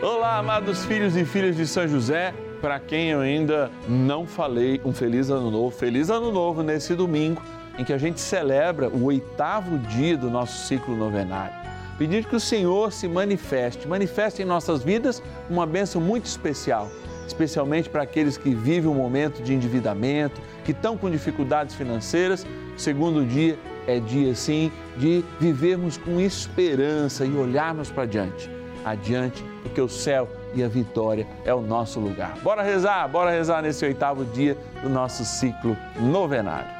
Olá, amados filhos e filhas de São José, para quem eu ainda não falei, um feliz ano novo, feliz ano novo nesse domingo em que a gente celebra o oitavo dia do nosso ciclo novenário. Pedir que o Senhor se manifeste, manifeste em nossas vidas uma bênção muito especial, especialmente para aqueles que vivem um momento de endividamento, que estão com dificuldades financeiras. Segundo dia é dia, sim, de vivermos com esperança e olharmos para diante. Adiante, porque o céu e a vitória é o nosso lugar. Bora rezar, bora rezar nesse oitavo dia do nosso ciclo novenário.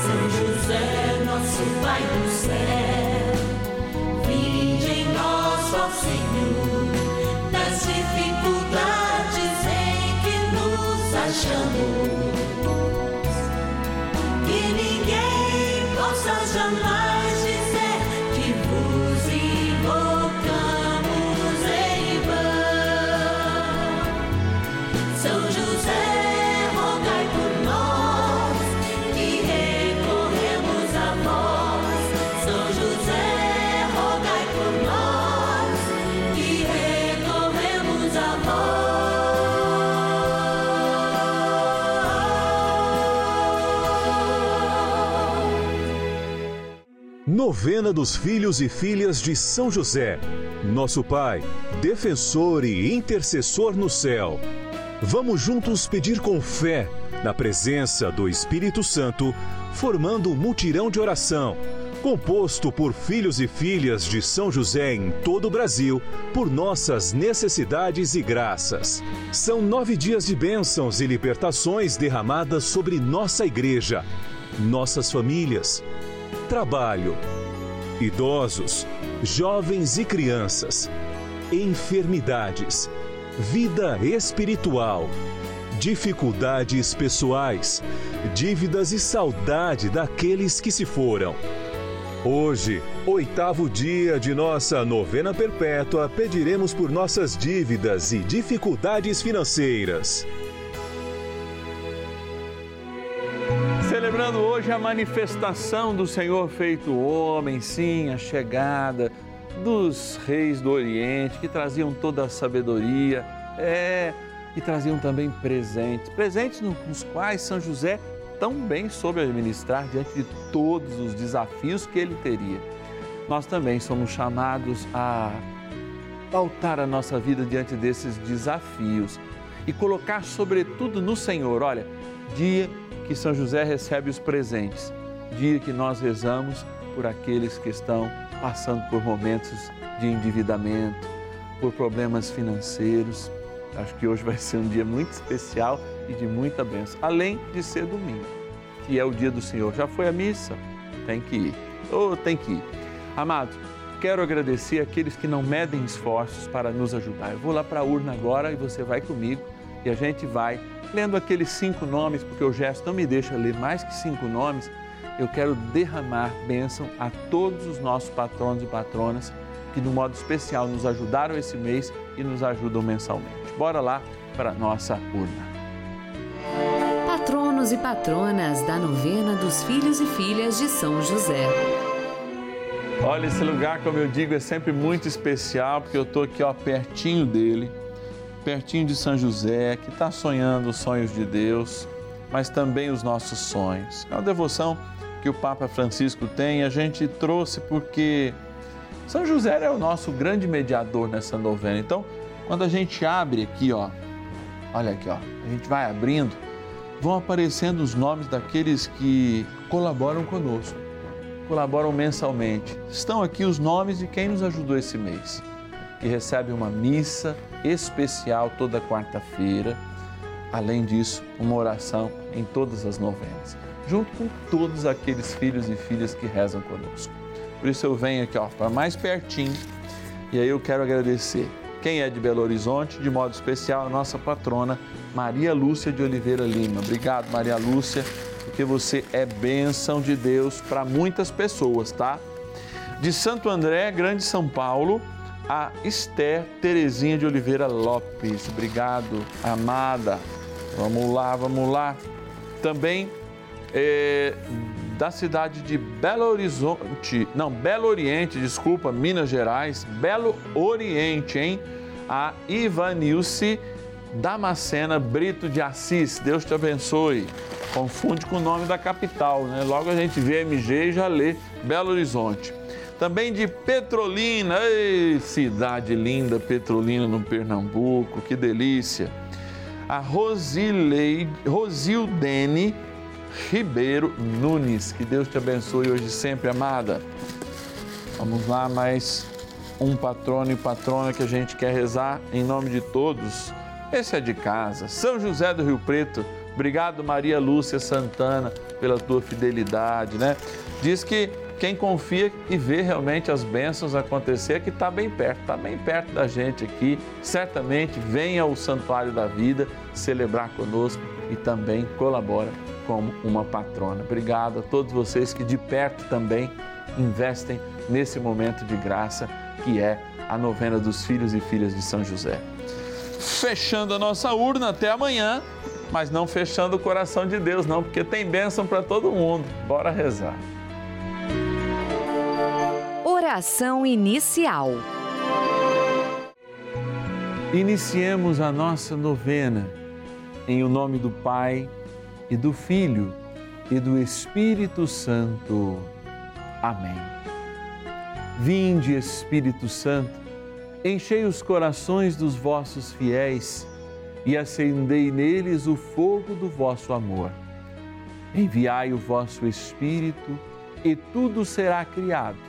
São José, nosso Pai do céu, em Senhor, das dificuldades em que nos achamos, que ninguém possa jamais Novena dos Filhos e Filhas de São José. Nosso Pai, defensor e intercessor no céu. Vamos juntos pedir com fé, na presença do Espírito Santo, formando um mutirão de oração, composto por filhos e filhas de São José em todo o Brasil, por nossas necessidades e graças. São nove dias de bênçãos e libertações derramadas sobre nossa igreja, nossas famílias, trabalho, idosos, jovens e crianças, enfermidades, vida espiritual, dificuldades pessoais, dívidas e saudade daqueles que se foram. Hoje, oitavo dia de nossa novena perpétua, pediremos por nossas dívidas e dificuldades financeiras. Celebrando hoje a manifestação do Senhor feito homem, sim, a chegada dos reis do Oriente que traziam toda a sabedoria, é, e traziam também presentes, presentes nos quais São José tão bem soube administrar diante de todos os desafios que ele teria. Nós também somos chamados a pautar a nossa vida diante desses desafios e colocar sobretudo no Senhor, olha, dia que São José recebe os presentes, dia que nós rezamos por aqueles que estão passando por momentos de endividamento, por problemas financeiros. Acho que hoje vai ser um dia muito especial e de muita bênção, além de ser domingo, que é o dia do Senhor. Já foi a missa? Tem que ir. Oh, tem que ir. Amados, quero agradecer aqueles que não medem esforços para nos ajudar. Eu vou lá para a urna agora e você vai comigo e a gente vai lendo aqueles cinco nomes, porque o gesto não me deixa ler mais que cinco nomes. Eu quero derramar bênção a todos os nossos patronos e patronas que, de um modo especial, nos ajudaram esse mês e nos ajudam mensalmente. Bora lá para a nossa urna. Patronos e patronas da novena dos filhos e filhas de São José. Olha, esse lugar, como eu digo, é sempre muito especial, porque eu estou aqui ó, pertinho dele, pertinho de São José, que está sonhando os sonhos de Deus, mas também os nossos sonhos. É uma devoção que o Papa Francisco tem, a gente trouxe porque São José é o nosso grande mediador nessa novena. Então, quando a gente abre aqui, ó, olha aqui, ó, a gente vai abrindo, vão aparecendo os nomes daqueles que colaboram conosco, colaboram mensalmente. Estão aqui os nomes de quem nos ajudou esse mês, que recebe uma missa especial toda quarta-feira. Além disso, uma oração em todas as novenas, junto com todos aqueles filhos e filhas que rezam conosco. Por isso eu venho aqui, para mais pertinho. E aí eu quero agradecer quem é de Belo Horizonte, de modo especial a nossa patrona Maria Lúcia de Oliveira Lima. Obrigado, Maria Lúcia, porque você é bênção de Deus para muitas pessoas, tá? De Santo André, Grande São Paulo, a Esther Terezinha de Oliveira Lopes. Obrigado, amada. Vamos lá, vamos lá. Também é, da cidade de Belo Horizonte, não, Belo Oriente, desculpa, Minas Gerais, Belo Oriente, hein? A Ivanilce Damascena Brito de Assis. Deus te abençoe. Confunde com o nome da capital, né? Logo a gente vê MG e já lê Belo Horizonte. Também de Petrolina, Ei, cidade linda, Petrolina no Pernambuco, que delícia. A Rosileide, Rosildene Ribeiro Nunes, que Deus te abençoe hoje sempre, amada. Vamos lá, mais um patrono e patrona que a gente quer rezar em nome de todos. Esse é de casa, São José do Rio Preto. Obrigado, Maria Lúcia Santana, pela tua fidelidade, né? Diz que quem confia e vê realmente as bênçãos acontecer é que está bem perto, está bem perto da gente aqui. Certamente venha ao Santuário da Vida celebrar conosco e também colabora como uma patrona. Obrigado a todos vocês que de perto também investem nesse momento de graça que é a novena dos filhos e filhas de São José. Fechando a nossa urna até amanhã, mas não fechando o coração de Deus, não, porque tem bênção para todo mundo. Bora rezar. Oração inicial. Iniciemos a nossa novena em o nome do Pai e do Filho e do Espírito Santo. Amém. Vinde, Espírito Santo, enchei os corações dos vossos fiéis e acendei neles o fogo do vosso amor. Enviai o vosso Espírito e tudo será criado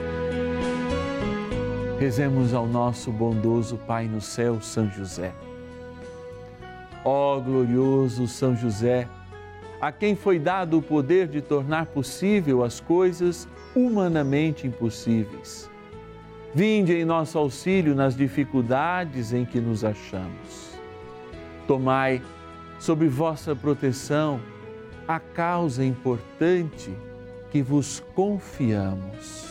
Rezemos ao nosso bondoso Pai no céu, São José. Ó glorioso São José, a quem foi dado o poder de tornar possível as coisas humanamente impossíveis. Vinde em nosso auxílio nas dificuldades em que nos achamos. Tomai sob vossa proteção a causa importante que vos confiamos.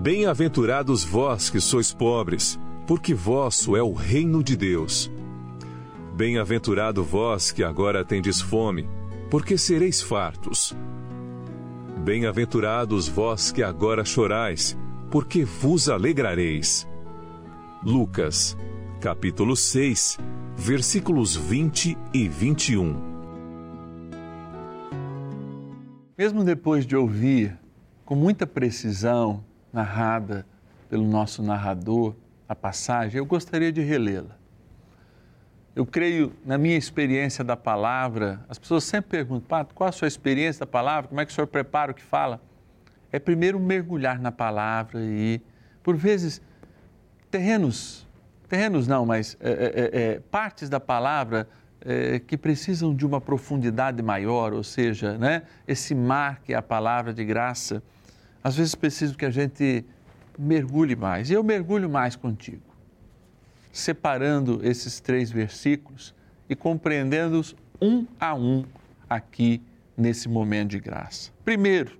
Bem-aventurados vós que sois pobres, porque vosso é o reino de Deus. Bem-aventurado vós que agora tendes fome, porque sereis fartos. Bem-aventurados vós que agora chorais, porque vos alegrareis. Lucas, capítulo 6, versículos 20 e 21. Mesmo depois de ouvir com muita precisão narrada pelo nosso narrador a passagem, eu gostaria de relê-la. Eu creio, na minha experiência da palavra, as pessoas sempre perguntam, Pato, qual a sua experiência da palavra? Como é que o senhor prepara o que fala? É primeiro mergulhar na palavra e, por vezes, terrenos, terrenos não, mas é, é, é, partes da palavra é, que precisam de uma profundidade maior, ou seja, né, esse mar que é a palavra de graça, às vezes preciso que a gente mergulhe mais. E eu mergulho mais contigo, separando esses três versículos e compreendendo-os um a um aqui nesse momento de graça. Primeiro,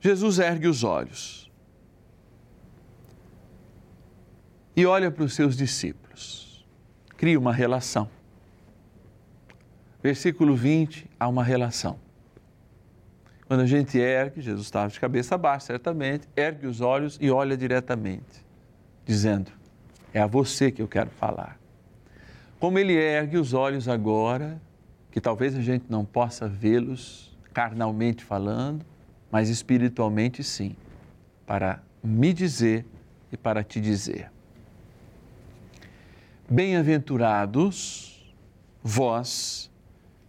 Jesus ergue os olhos e olha para os seus discípulos. Cria uma relação. Versículo 20, há uma relação. Quando a gente ergue, Jesus estava de cabeça baixa, certamente, ergue os olhos e olha diretamente, dizendo: É a você que eu quero falar. Como ele ergue os olhos agora, que talvez a gente não possa vê-los carnalmente falando, mas espiritualmente sim, para me dizer e para te dizer. Bem-aventurados vós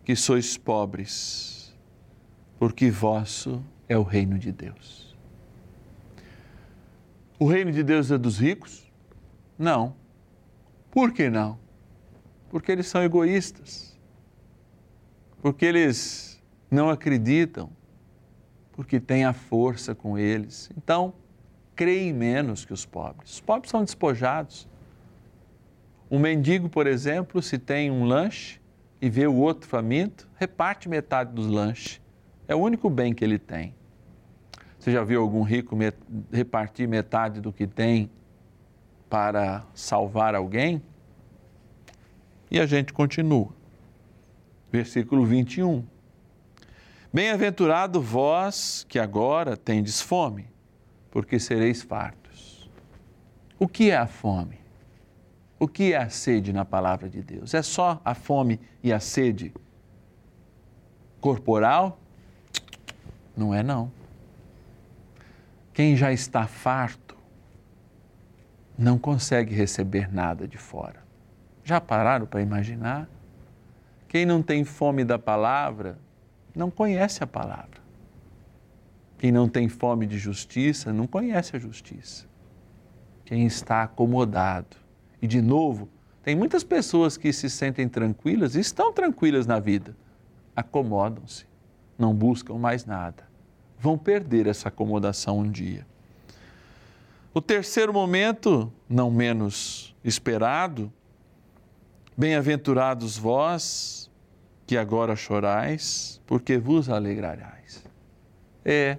que sois pobres, porque vosso é o reino de Deus. O reino de Deus é dos ricos? Não. Por que não? Porque eles são egoístas. Porque eles não acreditam. Porque tem a força com eles. Então, creem menos que os pobres. Os pobres são despojados um mendigo, por exemplo, se tem um lanche e vê o outro faminto, reparte metade dos lanches. É o único bem que ele tem. Você já viu algum rico repartir metade do que tem para salvar alguém? E a gente continua. Versículo 21. Bem-aventurado vós que agora tendes fome, porque sereis fartos. O que é a fome? O que é a sede na palavra de Deus? É só a fome e a sede corporal? Não é, não. Quem já está farto não consegue receber nada de fora. Já pararam para imaginar? Quem não tem fome da palavra não conhece a palavra. Quem não tem fome de justiça não conhece a justiça. Quem está acomodado e de novo, tem muitas pessoas que se sentem tranquilas e estão tranquilas na vida, acomodam-se, não buscam mais nada. Vão perder essa acomodação um dia. O terceiro momento, não menos esperado, bem-aventurados vós que agora chorais, porque vos alegrareis. É,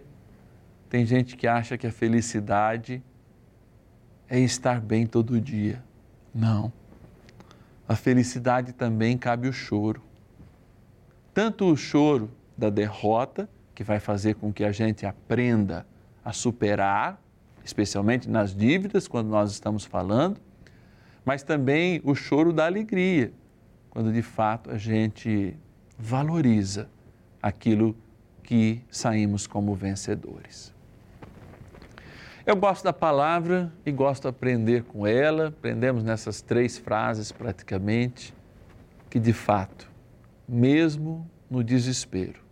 tem gente que acha que a felicidade é estar bem todo dia. Não. A felicidade também cabe o choro. Tanto o choro da derrota, que vai fazer com que a gente aprenda a superar, especialmente nas dívidas, quando nós estamos falando, mas também o choro da alegria, quando de fato a gente valoriza aquilo que saímos como vencedores. Eu gosto da palavra e gosto de aprender com ela. Aprendemos nessas três frases praticamente que de fato, mesmo no desespero,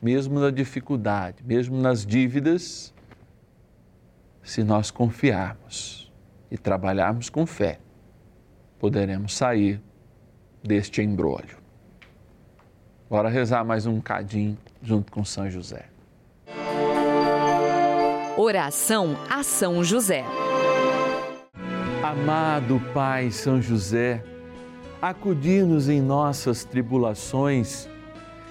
mesmo na dificuldade, mesmo nas dívidas, se nós confiarmos e trabalharmos com fé, poderemos sair deste embrólio. Bora rezar mais um cadinho junto com São José. Oração a São José. Amado Pai São José, acudir-nos em nossas tribulações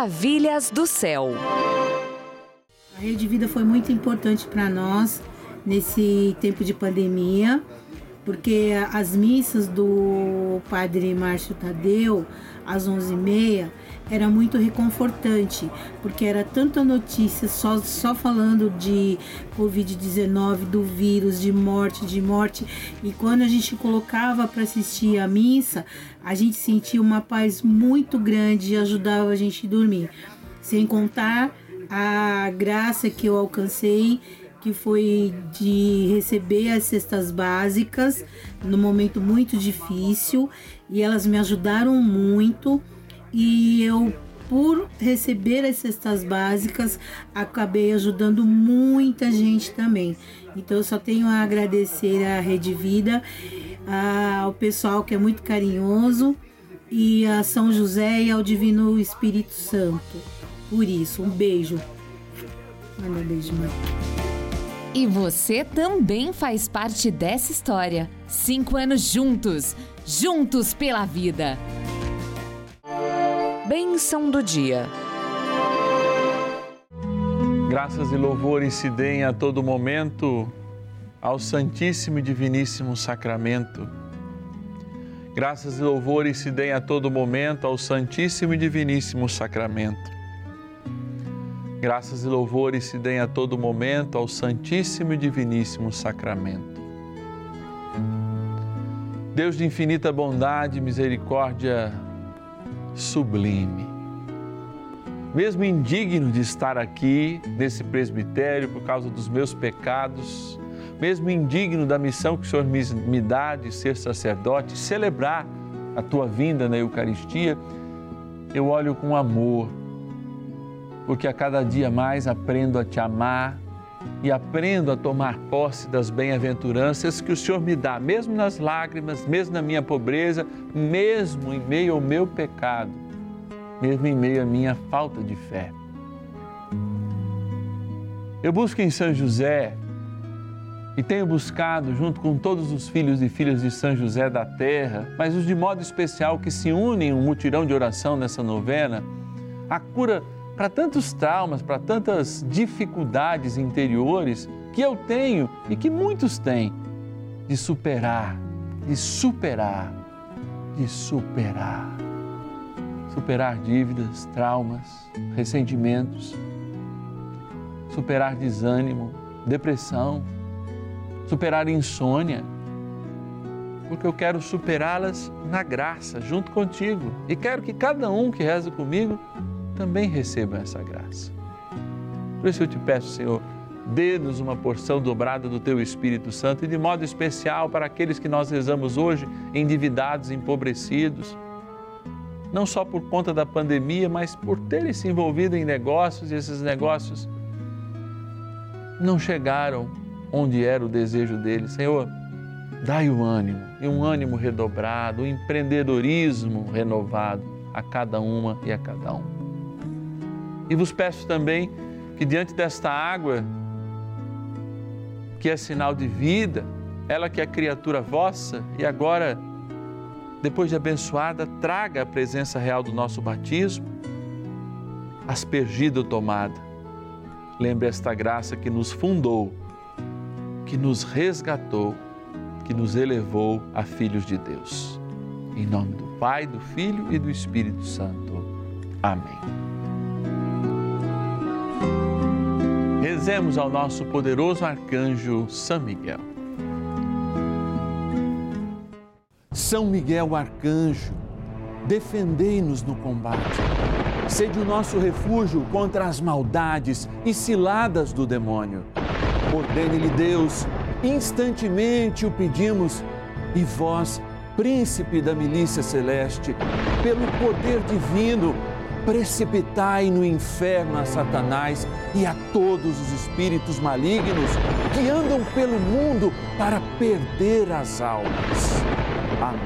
Maravilhas do céu. A Rede Vida foi muito importante para nós nesse tempo de pandemia, porque as missas do Padre Márcio Tadeu às 11h30 era muito reconfortante, porque era tanta notícia só, só falando de Covid-19, do vírus, de morte, de morte. E quando a gente colocava para assistir a missa, a gente sentia uma paz muito grande e ajudava a gente a dormir. Sem contar a graça que eu alcancei que foi de receber as cestas básicas no momento muito difícil e elas me ajudaram muito e eu por receber as cestas básicas acabei ajudando muita gente também. Então eu só tenho a agradecer à Rede Vida, ao pessoal que é muito carinhoso e a São José e ao Divino Espírito Santo. Por isso, um beijo. Manda um beijo, mãe. E você também faz parte dessa história. Cinco anos juntos, juntos pela vida. Bênção do dia. Graças e louvores se deem a todo momento ao Santíssimo e Diviníssimo Sacramento. Graças e louvores se deem a todo momento ao Santíssimo e Diviníssimo Sacramento. Graças e louvores se deem a todo momento ao Santíssimo e Diviníssimo Sacramento. Deus de infinita bondade e misericórdia sublime. Mesmo indigno de estar aqui nesse presbitério por causa dos meus pecados, mesmo indigno da missão que o Senhor me, dá de ser sacerdote, celebrar a tua vinda na Eucaristia, eu olho com amor, porque a cada dia mais aprendo a te amar e aprendo a tomar posse das bem-aventuranças que o Senhor me dá, mesmo nas lágrimas, mesmo na minha pobreza, mesmo em meio ao meu pecado, mesmo em meio à minha falta de fé. Eu busco em São José e tenho buscado, junto com todos os filhos e filhas de São José da terra, mas os de modo especial que se unem em um mutirão de oração nessa novena, a cura para tantos traumas, para tantas dificuldades interiores que eu tenho e que muitos têm, de superar, de superar, de superar. Superar dívidas, traumas, ressentimentos, superar desânimo, depressão, superar insônia, porque eu quero superá-las na graça, junto contigo. E quero que cada um que reza comigo também receba essa graça. Por isso eu te peço, Senhor, dê-nos uma porção dobrada do Teu Espírito Santo e de modo especial para aqueles que nós rezamos hoje, endividados, empobrecidos, não só por conta da pandemia, mas por terem se envolvido em negócios e esses negócios não chegaram onde era o desejo deles. Senhor, dai o ânimo e um ânimo redobrado, um empreendedorismo renovado a cada uma e a cada um. E vos peço também que diante desta água, que é sinal de vida, ela que é criatura vossa e agora, depois de abençoada, traga a presença real do nosso batismo, aspergida ou tomada. Lembre esta graça que nos fundou, que nos resgatou, que nos elevou a filhos de Deus. Em nome do Pai, do Filho e do Espírito Santo. Amém. Rezemos ao nosso poderoso arcanjo São Miguel. São Miguel arcanjo, defendei-nos no combate Sede o nosso refúgio contra as maldades e ciladas do demônio. Ordene-lhe Deus, instantemente o pedimos, e vós, príncipe da milícia celeste, pelo poder divino, precipitai no inferno a Satanás e a todos os espíritos malignos que andam pelo mundo para perder as almas. Amém.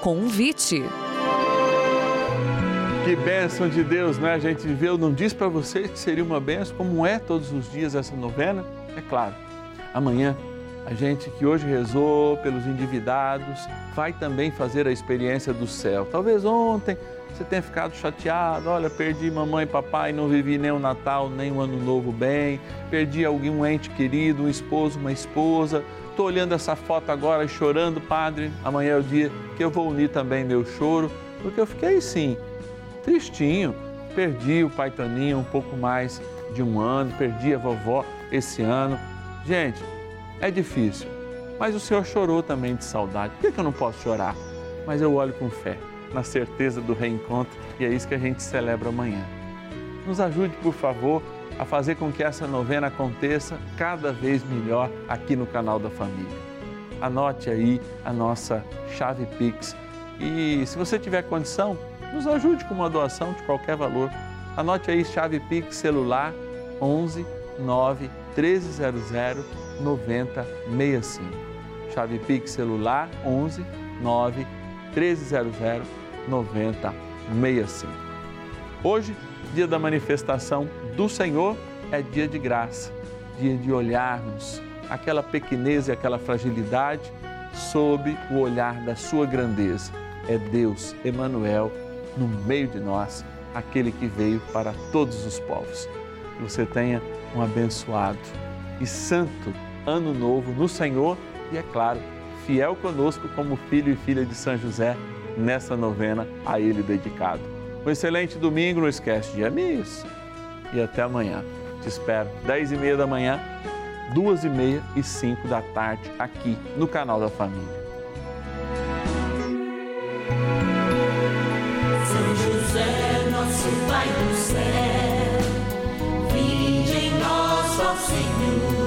Convite. Que bênção de Deus, né? A gente viveu, não diz para vocês que seria uma bênção, como é todos os dias essa novena? É claro, amanhã a gente que hoje rezou pelos endividados vai também fazer a experiência do céu. Talvez ontem você tenha ficado chateado, olha, perdi mamãe e papai, não vivi nem o Natal, nem o Ano Novo bem, perdi algum ente querido, um esposo, uma esposa. Estou olhando essa foto agora e chorando, Padre. Amanhã é o dia que eu vou unir também meu choro, porque eu fiquei sim, tristinho. Perdi o pai Toninho um pouco mais de um ano, perdi a vovó esse ano. Gente, é difícil, mas o Senhor chorou também de saudade. Por que eu não posso chorar? Mas eu olho com fé, na certeza do reencontro, e é isso que a gente celebra amanhã. Nos ajude, por favor, a fazer com que essa novena aconteça cada vez melhor aqui no canal da Família. Anote aí a nossa chave Pix e, se você tiver condição, nos ajude com uma doação de qualquer valor. Anote aí chave Pix celular 11 9 1300 9065. Chave Pix celular 11 9 1300 9065. Hoje, dia da manifestação do Senhor, é dia de graça, dia de olharmos aquela pequenez e aquela fragilidade sob o olhar da sua grandeza. É Deus, Emanuel, no meio de nós, aquele que veio para todos os povos. Que você tenha um abençoado e santo ano novo no Senhor e, é claro, fiel conosco como filho e filha de São José nessa novena a Ele dedicado. Um excelente domingo, não esquece de amigos e até amanhã. Te espero, 10 e meia da manhã, duas e meia e cinco da tarde aqui no canal da Família. Pai do céu, vinde em nós, ó Senhor,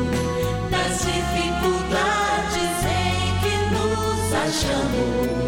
nos